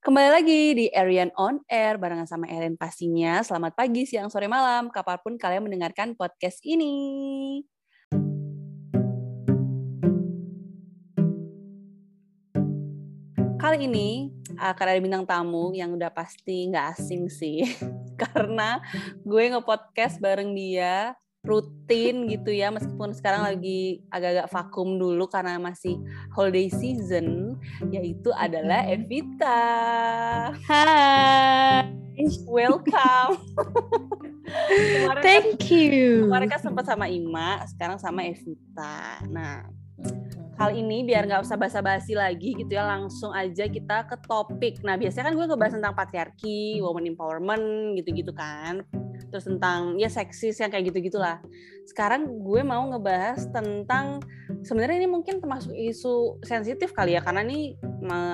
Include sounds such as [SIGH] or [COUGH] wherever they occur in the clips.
Kembali lagi di Arian On Air barengan sama Erin pastinya. Selamat pagi, siang, sore, malam, kapan pun kalian mendengarkan podcast ini. Kali ini akan ada bintang tamu yang udah pasti nggak asing sih. [LAUGHS] Karena gue nge-podcast bareng dia rutin [LAUGHS] gitu ya meskipun sekarang lagi agak-agak vakum dulu karena masih holiday season yaitu adalah Evita. Hai. Welcome. [LAUGHS] Thank kan, you. Kemarin kan sempat sama Ima, sekarang sama Evita. Nah, kali ini biar nggak usah basa-basi lagi gitu ya, langsung aja kita ke topik. Nah, biasanya kan gue ngebahas tentang patriarki, woman empowerment gitu-gitu kan terus tentang ya seksis yang kayak gitu-gitulah. Sekarang gue mau ngebahas tentang sebenarnya ini mungkin termasuk isu sensitif kali ya karena ini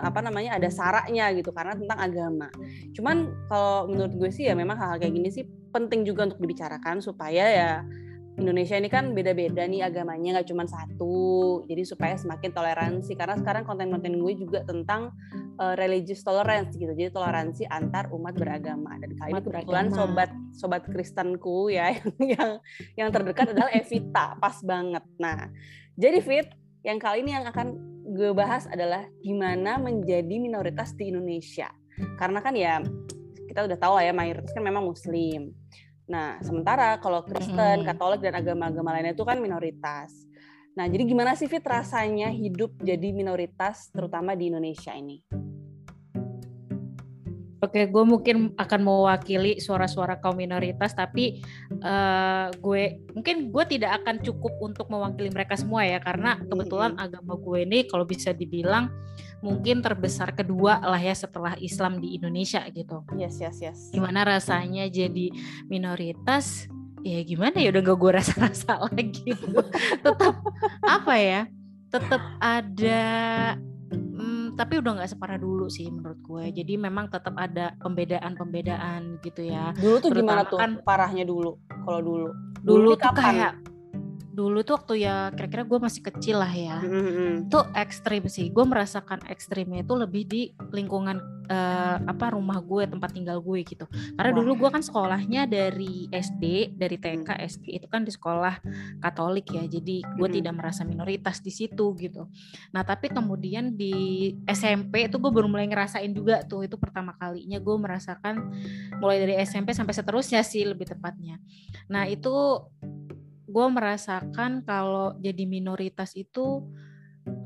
apa namanya ada saraknya gitu karena tentang agama. Cuman kalau menurut gue sih ya memang hal-hal kayak gini sih penting juga untuk dibicarakan supaya ya Indonesia ini kan beda-beda nih agamanya nggak cuma satu. Jadi supaya semakin toleransi karena sekarang konten-konten gue juga tentang uh, religious tolerance gitu. Jadi toleransi antar umat beragama. Dan kali ini kebetulan sobat sobat Kristenku ya [LAUGHS] yang yang yang terdekat adalah Evita. Pas banget. Nah jadi Fit yang kali ini yang akan gue bahas adalah gimana menjadi minoritas di Indonesia. Karena kan ya kita udah tahu lah ya mayoritas kan memang muslim Nah, sementara kalau Kristen, Katolik dan agama-agama lainnya itu kan minoritas. Nah, jadi gimana sih Fit rasanya hidup jadi minoritas terutama di Indonesia ini? Oke, gue mungkin akan mewakili suara-suara kaum minoritas, tapi uh, gue mungkin gue tidak akan cukup untuk mewakili mereka semua ya, karena kebetulan agama gue ini kalau bisa dibilang mungkin terbesar kedua lah ya setelah Islam di Indonesia gitu. Yes, yes, yes. Gimana rasanya jadi minoritas? Ya gimana ya udah gak gue rasa-rasa [LAUGHS] lagi. Tetap apa ya? Tetap ada tapi udah nggak separah dulu sih menurut gue. Jadi memang tetap ada pembedaan-pembedaan gitu ya. Dulu tuh Terutama gimana tuh kan, parahnya dulu? Kalau dulu, dulu, dulu tuh kayak dulu tuh waktu ya kira-kira gue masih kecil lah ya mm-hmm. tuh ekstrim sih gue merasakan ekstrimnya itu lebih di lingkungan uh, apa rumah gue tempat tinggal gue gitu karena Wah. dulu gue kan sekolahnya dari SD dari TK mm. SD itu kan di sekolah Katolik ya jadi gue mm-hmm. tidak merasa minoritas di situ gitu nah tapi kemudian di SMP itu gue baru mulai ngerasain juga tuh itu pertama kalinya gue merasakan mulai dari SMP sampai seterusnya sih lebih tepatnya nah itu gue merasakan kalau jadi minoritas itu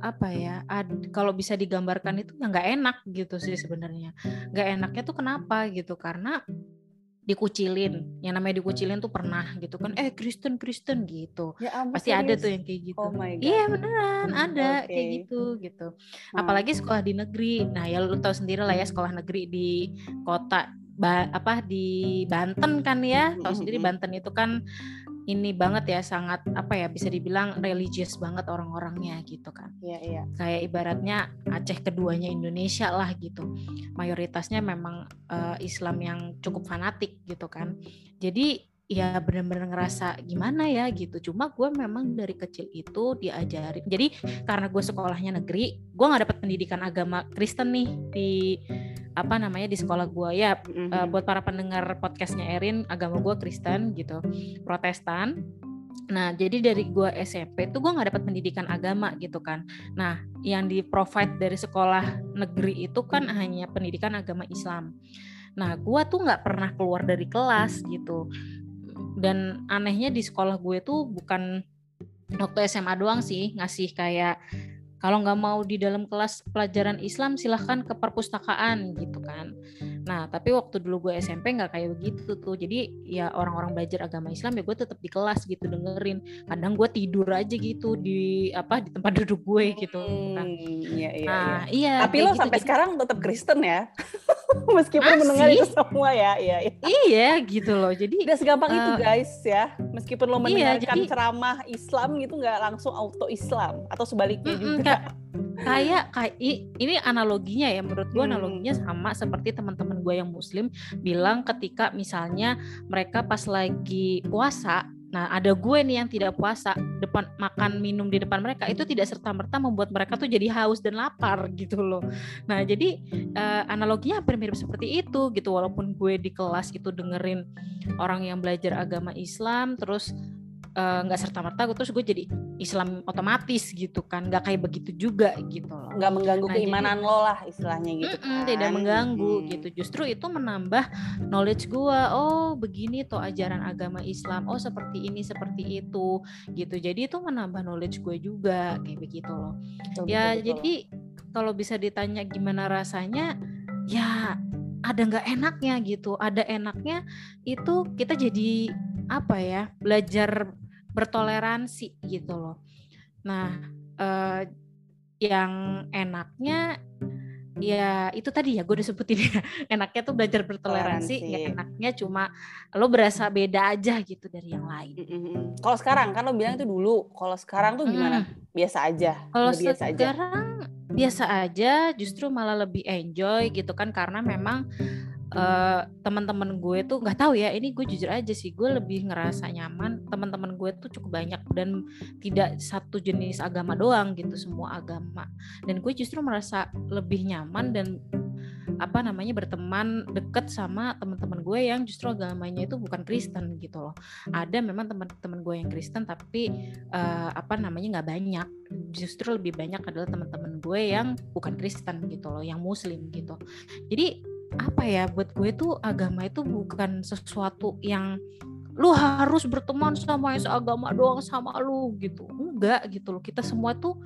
apa ya kalau bisa digambarkan itu ya nggak enak gitu sih sebenarnya. Nggak enaknya tuh kenapa gitu? Karena dikucilin. Yang namanya dikucilin tuh pernah gitu kan eh Kristen Kristen gitu. Ya ampun, pasti serius? ada tuh yang kayak gitu. Oh iya beneran ada okay. kayak gitu gitu. Apalagi sekolah di negeri. Nah ya lu tahu sendiri lah ya sekolah negeri di kota ba apa di Banten kan ya. Tahu sendiri Banten itu kan ini banget ya sangat apa ya bisa dibilang religius banget orang-orangnya gitu kan. Iya iya. Kayak ibaratnya Aceh keduanya Indonesia lah gitu. Mayoritasnya memang uh, Islam yang cukup fanatik gitu kan. Jadi ya benar-benar ngerasa gimana ya gitu. Cuma gue memang dari kecil itu diajarin. Jadi karena gue sekolahnya negeri, gue nggak dapat pendidikan agama Kristen nih di apa namanya di sekolah gue ya mm-hmm. uh, buat para pendengar podcastnya Erin agama gue Kristen gitu Protestan Nah, jadi dari gue SMP tuh gue nggak dapat pendidikan agama gitu kan. Nah, yang di provide dari sekolah negeri itu kan hanya pendidikan agama Islam. Nah, gue tuh nggak pernah keluar dari kelas gitu. Dan anehnya di sekolah gue tuh bukan waktu SMA doang sih ngasih kayak kalau nggak mau di dalam kelas pelajaran Islam silahkan ke perpustakaan gitu kan. Nah tapi waktu dulu gue SMP nggak kayak begitu tuh. Jadi ya orang-orang belajar agama Islam ya gue tetap di kelas gitu dengerin. Kadang gue tidur aja gitu di apa di tempat duduk gue gitu kan. Iya iya. Nah, iya. Tapi lo gitu, sampai sekarang tetap Kristen ya. [LAUGHS] Meskipun Masih? mendengar itu semua ya, iya, iya. Iya gitu loh. Jadi udah segampang uh, itu guys ya. Meskipun lo iya, mendengarkan iya, jadi, ceramah Islam gitu nggak langsung auto Islam atau sebaliknya mm -mm, juga kayak kayak ini analoginya ya menurut gue hmm. analoginya sama seperti teman-teman gue yang muslim bilang ketika misalnya mereka pas lagi puasa Nah, ada gue nih yang tidak puasa, depan makan minum di depan mereka itu tidak serta merta membuat mereka tuh jadi haus dan lapar [LAUGHS] gitu loh. Nah, jadi uh, analoginya hampir mirip seperti itu gitu. Walaupun gue di kelas itu dengerin orang yang belajar agama Islam, terus Eh, nggak uh, serta merta terus gue jadi Islam otomatis gitu kan. Nggak kayak begitu juga gitu loh. Nggak mengganggu nah, keimanan jadi, lo lah istilahnya gitu mm -mm, kan. tidak mengganggu hmm. gitu. Justru itu menambah knowledge gue oh begini tuh ajaran agama Islam. Oh seperti ini seperti itu gitu. Jadi itu menambah knowledge gue juga kayak begitu loh. Betul, ya betul, jadi kalau bisa ditanya gimana rasanya ya ada nggak enaknya gitu. Ada enaknya itu kita jadi apa ya belajar bertoleransi gitu loh. Nah, eh, yang enaknya ya itu tadi ya gue udah sebutin ya [LAUGHS] enaknya tuh belajar bertoleransi nggak enaknya cuma lo berasa beda aja gitu dari yang lain kalau sekarang kan lo bilang itu dulu kalau sekarang tuh gimana mm. biasa aja kalau sekarang aja. biasa aja justru malah lebih enjoy gitu kan karena memang uh, teman-teman gue tuh nggak tahu ya ini gue jujur aja sih gue lebih ngerasa nyaman teman-teman gue tuh cukup banyak dan tidak satu jenis agama doang gitu semua agama. Dan gue justru merasa lebih nyaman dan apa namanya berteman deket sama teman-teman gue yang justru agamanya itu bukan Kristen gitu loh. Ada memang teman-teman gue yang Kristen tapi uh, apa namanya nggak banyak. Justru lebih banyak adalah teman-teman gue yang bukan Kristen gitu loh yang Muslim gitu. Jadi apa ya buat gue tuh agama itu bukan sesuatu yang lu harus berteman sama yang seagama doang sama lu gitu. Enggak gitu loh. Kita semua tuh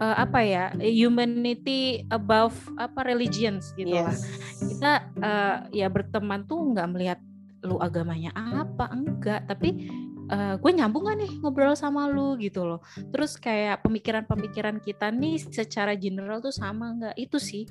uh, apa ya humanity above apa religions gitu yes. lah kita uh, ya berteman tuh nggak melihat lu agamanya apa enggak. Tapi uh, gue nyambung gak nih ngobrol sama lu gitu loh. Terus kayak pemikiran-pemikiran kita nih secara general tuh sama enggak itu sih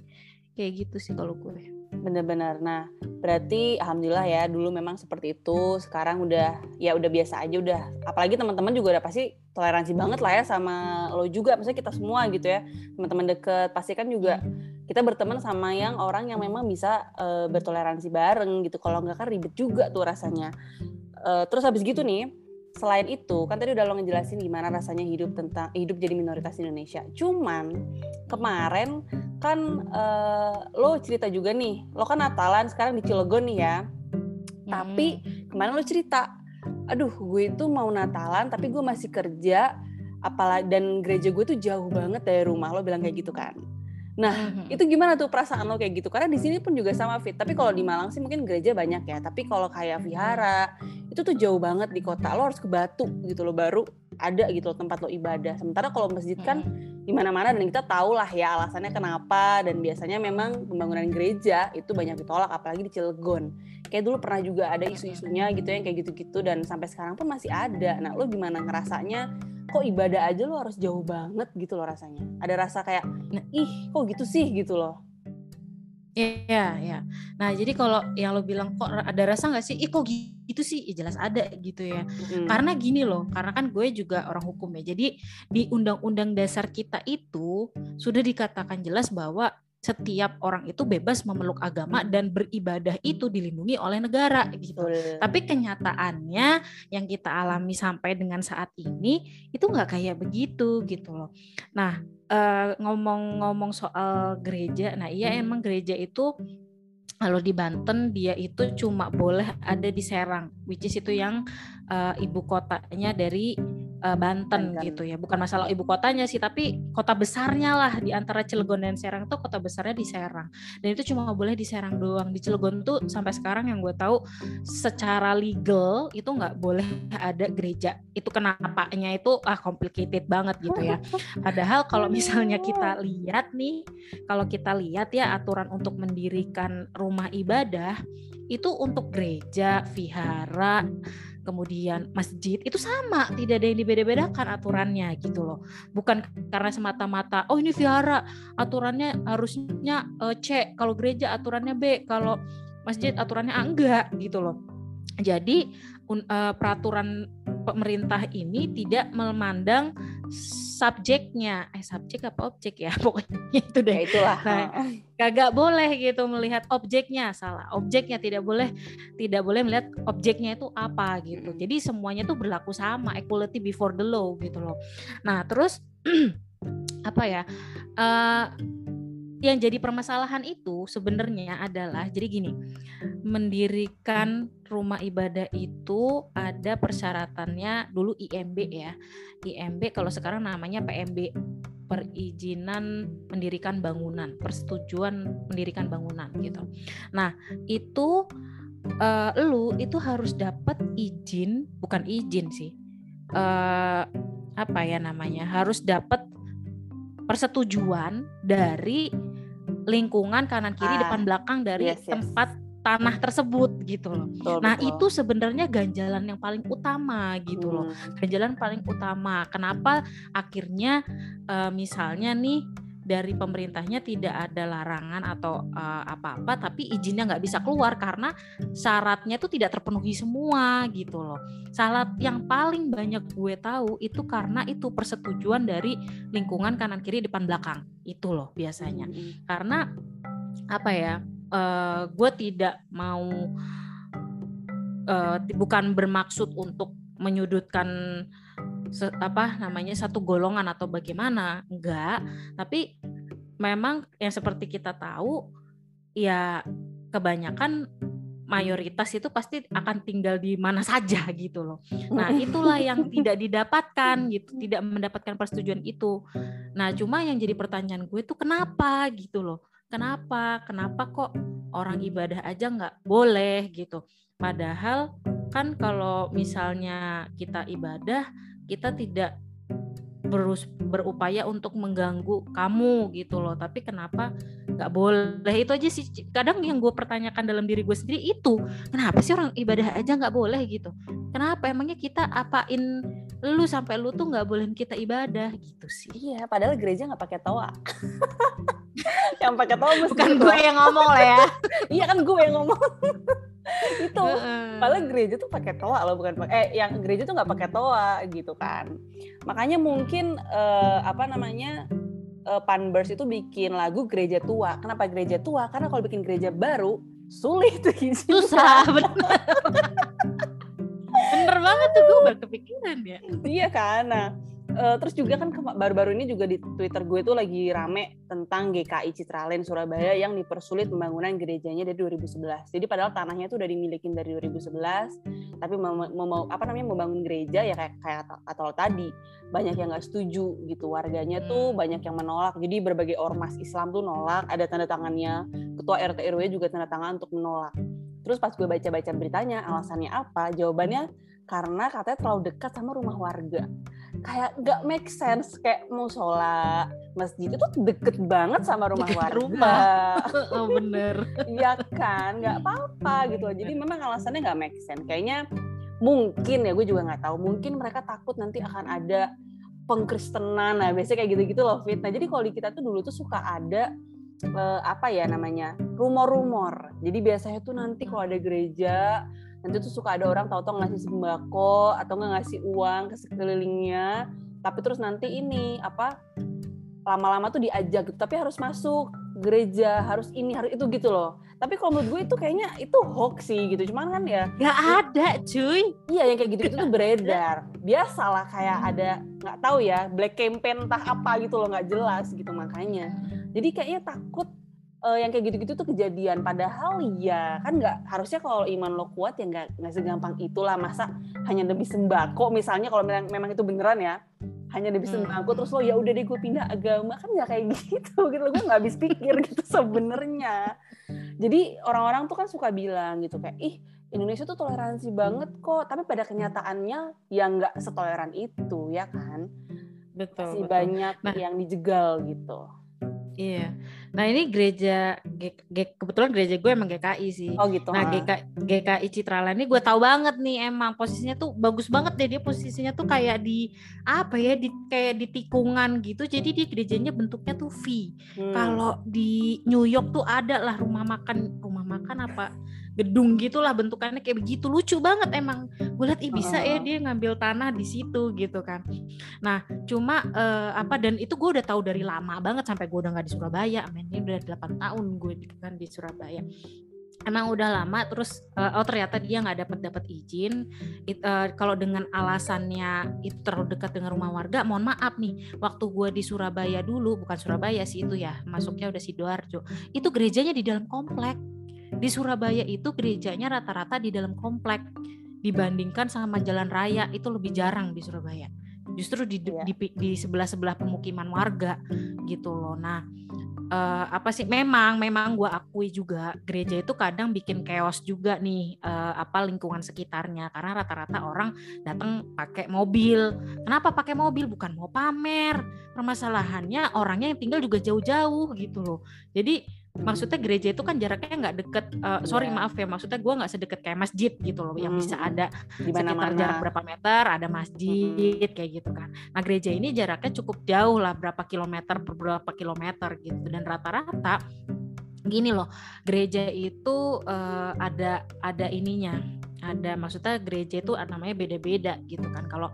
kayak gitu sih kalau gue Bener-bener. Nah, berarti alhamdulillah ya dulu memang seperti itu. Sekarang udah ya udah biasa aja udah. Apalagi teman-teman juga udah pasti toleransi banget lah ya sama lo juga. Misalnya kita semua gitu ya. Teman-teman deket pasti kan juga kita berteman sama yang orang yang memang bisa uh, bertoleransi bareng gitu. Kalau nggak kan ribet juga tuh rasanya. Uh, terus habis gitu nih, selain itu kan tadi udah lo ngejelasin gimana rasanya hidup tentang hidup jadi minoritas Indonesia. Cuman kemarin kan uh, lo cerita juga nih, lo kan Natalan sekarang di Cilegon nih ya. Hmm. Tapi kemarin lo cerita, aduh gue itu mau Natalan tapi gue masih kerja, apalagi dan gereja gue tuh jauh banget dari rumah lo bilang kayak gitu kan. Nah, mm-hmm. itu gimana tuh perasaan lo kayak gitu? Karena di sini pun juga sama Fit. Tapi kalau di Malang sih mungkin gereja banyak ya. Tapi kalau kayak vihara, itu tuh jauh banget di kota. Lo harus ke Batu gitu loh, baru ada gitu loh tempat lo ibadah. Sementara kalau masjid kan di mana-mana dan kita tahu lah ya alasannya kenapa dan biasanya memang pembangunan gereja itu banyak ditolak apalagi di Cilegon. Kayak dulu pernah juga ada isu-isunya gitu yang kayak gitu-gitu dan sampai sekarang pun masih ada. Nah, lo gimana ngerasanya kok ibadah aja lo harus jauh banget gitu loh rasanya. Ada rasa kayak, nah, ih kok gitu sih gitu loh. Iya, ya. Nah, jadi kalau yang lo bilang kok ada rasa nggak sih? Ih, kok gitu sih? Ya, jelas ada gitu ya. Hmm. Karena gini loh, karena kan gue juga orang hukum ya. Jadi di undang-undang dasar kita itu sudah dikatakan jelas bahwa setiap orang itu bebas memeluk agama dan beribadah itu dilindungi oleh negara gitu. Betul. Tapi kenyataannya yang kita alami sampai dengan saat ini itu nggak kayak begitu gitu loh. Nah ngomong-ngomong soal gereja, nah iya emang gereja itu kalau di Banten dia itu cuma boleh ada di Serang, which is itu yang uh, ibu kotanya dari uh, Banten Banten gitu ya. Bukan masalah ibu kotanya sih, tapi kota besarnya lah di antara Cilegon dan Serang tuh kota besarnya di Serang. Dan itu cuma boleh di Serang doang. Di Cilegon tuh sampai sekarang yang gue tahu secara legal itu nggak boleh ada gereja. Itu kenapanya itu ah complicated banget gitu ya. Padahal kalau misalnya kita [LAUGHS] lihat nih, kalau kita lihat ya aturan untuk mendirikan rumah ibadah itu untuk gereja, vihara, kemudian masjid itu sama tidak ada yang dibeda-bedakan aturannya gitu loh. Bukan karena semata-mata oh ini vihara aturannya harusnya uh, C kalau gereja aturannya B kalau masjid aturannya A enggak gitu loh. Jadi uh, peraturan pemerintah ini tidak memandang subjeknya. Eh subjek apa objek ya? [LAUGHS] Pokoknya itu deh. Ya itulah. Nah, kagak boleh gitu melihat objeknya. Salah. Objeknya tidak boleh tidak boleh melihat objeknya itu apa gitu. Jadi semuanya tuh berlaku sama equality before the law gitu loh. Nah terus [CLEARS THROAT] apa ya? Uh, yang jadi permasalahan itu sebenarnya adalah jadi gini mendirikan rumah ibadah itu ada persyaratannya dulu IMB ya. IMB kalau sekarang namanya PMB perizinan mendirikan bangunan persetujuan mendirikan bangunan gitu. Nah itu uh, lu itu harus dapat izin bukan izin sih uh, apa ya namanya harus dapat persetujuan dari lingkungan kanan kiri ah, depan belakang dari yes, yes. tempat tanah tersebut gitu loh. Betul, nah, betul. itu sebenarnya ganjalan yang paling utama gitu hmm. loh. Ganjalan paling utama. Kenapa akhirnya uh, misalnya nih dari pemerintahnya tidak ada larangan atau uh, apa-apa tapi izinnya nggak bisa keluar karena syaratnya itu tidak terpenuhi semua gitu loh. Syarat yang paling banyak gue tahu itu karena itu persetujuan dari lingkungan kanan kiri depan belakang. Itu loh biasanya. Karena apa ya uh, gue tidak mau uh, bukan bermaksud untuk menyudutkan apa namanya satu golongan atau bagaimana enggak tapi memang yang seperti kita tahu ya kebanyakan mayoritas itu pasti akan tinggal di mana saja gitu loh. Nah, itulah yang tidak [LAUGHS] didapatkan gitu, tidak mendapatkan persetujuan itu. Nah, cuma yang jadi pertanyaan gue itu kenapa gitu loh. Kenapa? Kenapa kok orang ibadah aja nggak boleh gitu. Padahal kan kalau misalnya kita ibadah kita tidak berus berupaya untuk mengganggu kamu gitu loh. Tapi kenapa nggak boleh? Itu aja sih kadang yang gue pertanyakan dalam diri gue sendiri itu kenapa sih orang ibadah aja nggak boleh gitu? Kenapa? Emangnya kita apain lu sampai lu tuh nggak bolehin kita ibadah gitu sih? Iya padahal gereja nggak pakai toa. [LAUGHS] Yang pakai toa bukan gue yang ngomong lah ya. [LAUGHS] Iya kan gue yang ngomong [LAUGHS] itu padahal gereja tuh pakai toa loh bukan eh yang gereja tuh nggak pakai toa gitu kan. Makanya mungkin uh, apa namanya uh, Panbers itu bikin lagu gereja tua. Kenapa gereja tua? Karena kalau bikin gereja baru sulit tuh susah [LAUGHS] bener. Bener banget tuh gue baru kepikiran ya. Iya kan? Nah uh, terus juga kan baru-baru ini juga di Twitter gue tuh lagi rame tentang GKI Citraland Surabaya yang dipersulit pembangunan gerejanya dari 2011. Jadi padahal tanahnya tuh udah dimiliki dari 2011, tapi mau, mau apa namanya membangun gereja ya kayak kayak atau tadi banyak yang nggak setuju gitu warganya tuh banyak yang menolak. Jadi berbagai ormas Islam tuh nolak, ada tanda tangannya ketua RT RW juga tanda tangan untuk menolak. Terus pas gue baca-baca beritanya, alasannya apa? Jawabannya karena katanya terlalu dekat sama rumah warga kayak gak make sense. Kayak musola masjid itu deket banget sama rumah deket warga. rumah. [LAUGHS] oh bener. Iya kan? Nggak apa-apa gitu jadi memang alasannya nggak make sense. Kayaknya mungkin ya gue juga nggak tahu. Mungkin mereka takut nanti akan ada pengkristenan. Nah biasanya kayak gitu-gitu loh Fit. Nah jadi kalau di kita tuh dulu tuh suka ada eh, apa ya namanya rumor-rumor. Jadi biasanya tuh nanti kalau ada gereja nanti tuh suka ada orang tahu-tahu ngasih sembako atau nggak ngasih uang ke sekelilingnya. Tapi terus nanti ini apa lama-lama tuh diajak gitu. Tapi harus masuk gereja harus ini harus itu gitu loh. Tapi kalau menurut gue itu kayaknya itu hoax sih gitu. Cuman kan ya nggak ada cuy. Iya yang kayak gitu gitu tuh beredar. Biasa lah kayak ada nggak tahu ya black campaign entah apa gitu loh nggak jelas gitu makanya. Jadi kayaknya takut uh, yang kayak gitu-gitu tuh kejadian. Padahal ya kan nggak harusnya kalau iman lo kuat ya nggak nggak segampang itulah. Masa hanya demi sembako misalnya kalau memang, memang itu beneran ya hanya demi hmm. sembako terus lo ya udah deh gue pindah agama kan nggak kayak [LAUGHS] gitu gitu. Gue nggak habis pikir gitu sebenarnya. Jadi orang-orang tuh kan suka bilang gitu kayak ih Indonesia tuh toleransi banget kok. Tapi pada kenyataannya ya nggak setoleran itu ya kan? Betul, masih betul. banyak nah, yang dijegal gitu. Iya. Nah ini gereja G, G, kebetulan gereja gue emang GKI sih. Oh gitu. Nah GK, GKI Citraland ini gue tahu banget nih emang posisinya tuh bagus banget deh dia posisinya tuh kayak di apa ya di kayak di tikungan gitu. Jadi dia gerejanya bentuknya tuh V. Hmm. Kalau di New York tuh ada lah rumah makan rumah makan apa gedung gitulah bentukannya kayak begitu lucu banget emang gue liat ih bisa ya dia ngambil tanah di situ gitu kan nah cuma uh, apa dan itu gue udah tahu dari lama banget sampai gue udah nggak di Surabaya men ini udah 8 tahun gue kan di Surabaya emang udah lama terus uh, oh ternyata dia nggak dapat dapat izin It, uh, kalau dengan alasannya itu terlalu dekat dengan rumah warga mohon maaf nih waktu gue di Surabaya dulu bukan Surabaya sih itu ya masuknya udah sidoarjo itu gerejanya di dalam komplek di Surabaya itu gerejanya rata-rata di dalam komplek dibandingkan sama jalan raya itu lebih jarang di Surabaya. Justru di iya. di, di sebelah-sebelah pemukiman warga gitu loh. Nah, uh, apa sih memang memang gue akui juga gereja itu kadang bikin chaos juga nih uh, apa lingkungan sekitarnya. Karena rata-rata orang datang pakai mobil. Kenapa pakai mobil? Bukan mau pamer. Permasalahannya orangnya yang tinggal juga jauh-jauh gitu loh. Jadi maksudnya gereja itu kan jaraknya nggak deket uh, sorry yeah. maaf ya maksudnya gue nggak sedekat kayak masjid gitu loh hmm. yang bisa ada Di mana sekitar jarak berapa meter ada masjid hmm. kayak gitu kan nah gereja ini jaraknya cukup jauh lah berapa kilometer per berapa kilometer gitu dan rata-rata gini loh gereja itu uh, ada ada ininya ada maksudnya gereja itu namanya beda-beda gitu kan. Kalau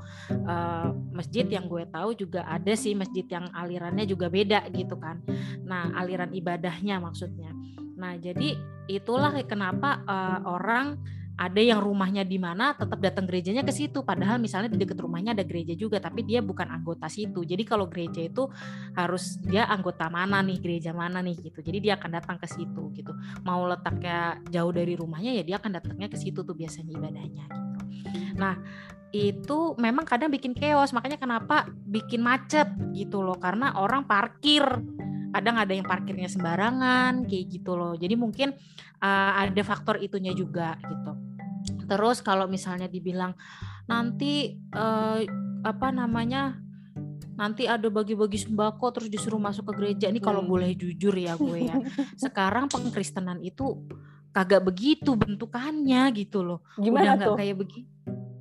uh, masjid yang gue tahu juga ada sih masjid yang alirannya juga beda gitu kan. Nah aliran ibadahnya maksudnya. Nah jadi itulah kenapa uh, orang ada yang rumahnya di mana tetap datang gerejanya ke situ. Padahal misalnya di dekat rumahnya ada gereja juga tapi dia bukan anggota situ. Jadi kalau gereja itu harus dia anggota mana nih gereja mana nih gitu. Jadi dia akan datang ke situ gitu. Mau letaknya jauh dari rumahnya ya dia akan datangnya ke situ tuh biasanya ibadahnya gitu nah itu memang kadang bikin chaos makanya kenapa bikin macet gitu loh karena orang parkir. Kadang ada yang parkirnya sembarangan kayak gitu loh. Jadi mungkin uh, ada faktor itunya juga gitu. Terus kalau misalnya dibilang nanti uh, apa namanya nanti ada bagi-bagi sembako terus disuruh masuk ke gereja ini kalau hmm. boleh jujur ya gue ya. [LAUGHS] Sekarang pengkristenan itu kagak begitu bentukannya gitu loh. Gimana udah tuh? kayak begitu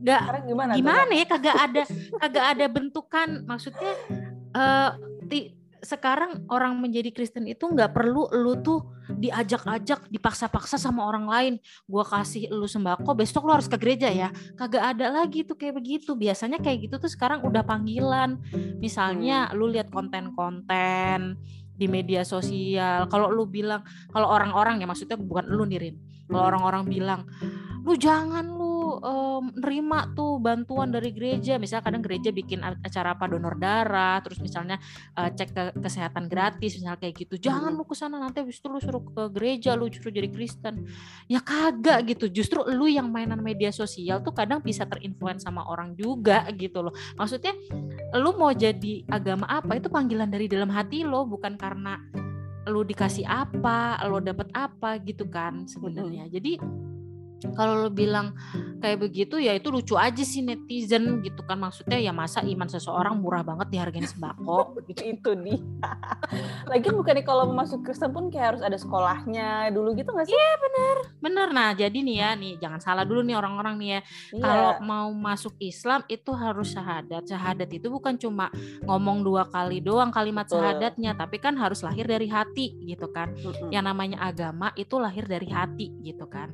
nggak gimana gimana tuh? ya kagak ada kagak ada bentukan. Maksudnya uh, sekarang orang menjadi Kristen itu nggak perlu lu tuh diajak-ajak dipaksa-paksa sama orang lain. Gua kasih lu sembako besok lu harus ke gereja ya. Kagak ada lagi tuh kayak begitu. Biasanya kayak gitu tuh sekarang udah panggilan. Misalnya lu lihat konten-konten di media sosial. Kalau lu bilang kalau orang-orang ya maksudnya bukan lu nirin kalau hmm. orang-orang bilang lu jangan lu um, nerima tuh bantuan dari gereja. Misalnya kadang gereja bikin acara apa donor darah terus misalnya uh, cek ke kesehatan gratis misalnya kayak gitu. Jangan lu ke sana nanti habis itu lu suruh ke gereja lu suruh jadi Kristen. Ya kagak gitu. Justru lu yang mainan media sosial tuh kadang bisa terinfluence sama orang juga gitu loh. Maksudnya lu mau jadi agama apa itu panggilan dari dalam hati lo bukan karena lu dikasih apa, lo dapet apa gitu kan sebenarnya. Jadi kalau lo bilang kayak begitu ya itu lucu aja sih netizen gitu kan. Maksudnya ya masa iman seseorang murah banget dihargain sembako [LAUGHS] gitu. Itu nih [LAUGHS] lagi bukan kalau mau masuk Kristen pun kayak harus ada sekolahnya dulu gitu nggak sih? Iya bener. Bener. Nah jadi nih ya nih jangan salah dulu nih orang-orang nih ya. Yeah. kalau mau masuk Islam itu harus syahadat. Syahadat itu bukan cuma ngomong dua kali doang kalimat syahadatnya tapi kan harus lahir dari hati gitu kan. Yang namanya agama itu lahir dari hati gitu kan.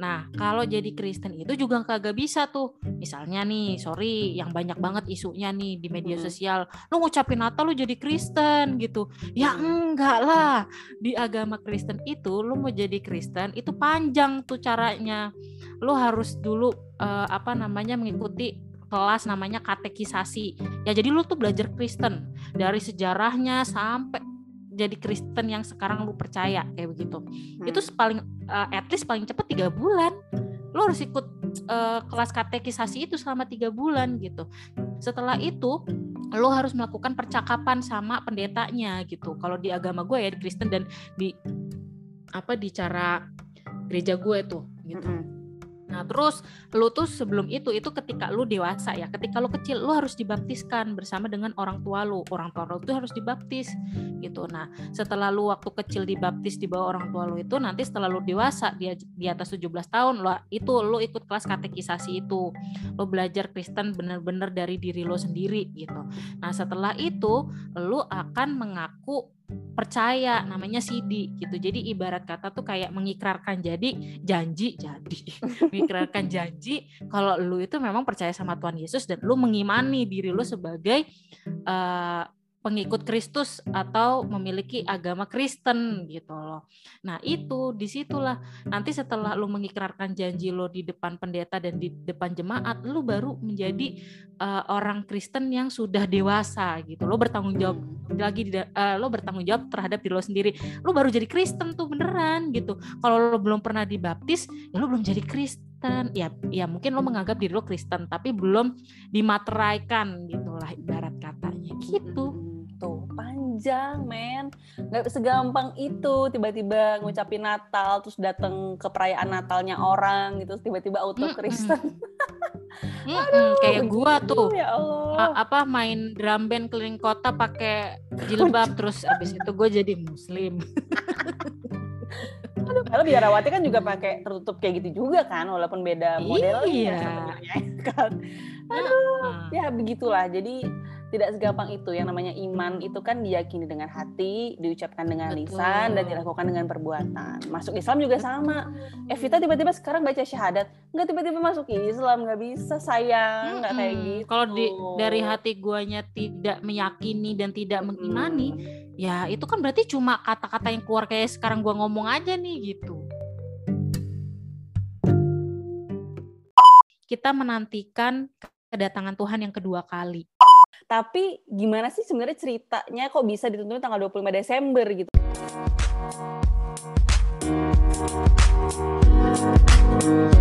Nah, kalau jadi Kristen itu juga kagak bisa tuh. Misalnya nih, sorry, yang banyak banget isunya nih di media sosial, lu ngucapin Natal lu jadi Kristen gitu. Ya enggak lah. Di agama Kristen itu lu mau jadi Kristen itu panjang tuh caranya. Lu harus dulu uh, apa namanya mengikuti kelas namanya katekisasi. Ya jadi lu tuh belajar Kristen dari sejarahnya sampai jadi Kristen yang sekarang lu percaya kayak begitu. Hmm. itu paling uh, at least paling cepat tiga bulan. Lu harus ikut uh, kelas katekisasi itu selama tiga bulan gitu. Setelah itu lo harus melakukan percakapan sama pendetanya gitu. Kalau di agama gue ya di Kristen dan di apa di cara gereja gue tuh gitu. Mm -hmm Nah, terus lu tuh sebelum itu itu ketika lu dewasa ya, ketika lu kecil lu harus dibaptiskan bersama dengan orang tua lu. Orang tua lu itu harus dibaptis gitu. Nah, setelah lu waktu kecil dibaptis di bawah orang tua lu itu nanti setelah lu dewasa di, di atas 17 tahun lu itu lu ikut kelas katekisasi itu. Lu belajar Kristen bener-bener dari diri lu sendiri gitu. Nah, setelah itu lu akan mengaku percaya namanya sidi gitu. Jadi ibarat kata tuh kayak mengikrarkan jadi janji jadi. [LAUGHS] Mengikrarkan janji kalau lu itu memang percaya sama Tuhan Yesus dan lu mengimani diri lu sebagai uh, pengikut Kristus atau memiliki agama Kristen gitu loh. Nah itu di situlah nanti setelah lu mengikrarkan janji lo di depan pendeta dan di depan jemaat, lu baru menjadi uh, orang Kristen yang sudah dewasa gitu. Lo bertanggung jawab lagi uh, lo bertanggung jawab terhadap diri lo sendiri. Lo baru jadi Kristen tuh beneran gitu. Kalau lo belum pernah dibaptis, ya lo belum jadi Kristen. Ya, ya mungkin lo menganggap diri lo Kristen, tapi belum dimateraikan gitulah ibarat katanya gitu panjang men nggak segampang itu tiba-tiba ngucapin Natal terus datang ke perayaan Natalnya orang gitu tiba-tiba auto Kristen [LAUGHS] [LAUGHS] mm -mm, kayak gua tuh ya Allah. apa main drum band keliling kota pakai jilbab [LAUGHS] terus abis itu gue jadi muslim Aduh, kalau biarawati kan juga pakai tertutup kayak gitu juga kan, walaupun beda model iya. sebenarnya kan. Aduh, ya begitulah. Jadi tidak segampang itu. Yang namanya iman itu kan diyakini dengan hati diucapkan dengan Betul. lisan dan dilakukan dengan perbuatan. Masuk Islam juga sama. Evita tiba-tiba sekarang baca syahadat. Nggak tiba-tiba masuk Islam nggak bisa sayang nggak kayak gitu. Kalau di, dari hati guanya tidak meyakini dan tidak mengimani hmm. ya itu kan berarti cuma kata-kata yang keluar kayak sekarang gua ngomong aja nih gitu. Kita menantikan kedatangan Tuhan yang kedua kali tapi gimana sih sebenarnya ceritanya kok bisa ditentuin tanggal 25 Desember gitu? Thank you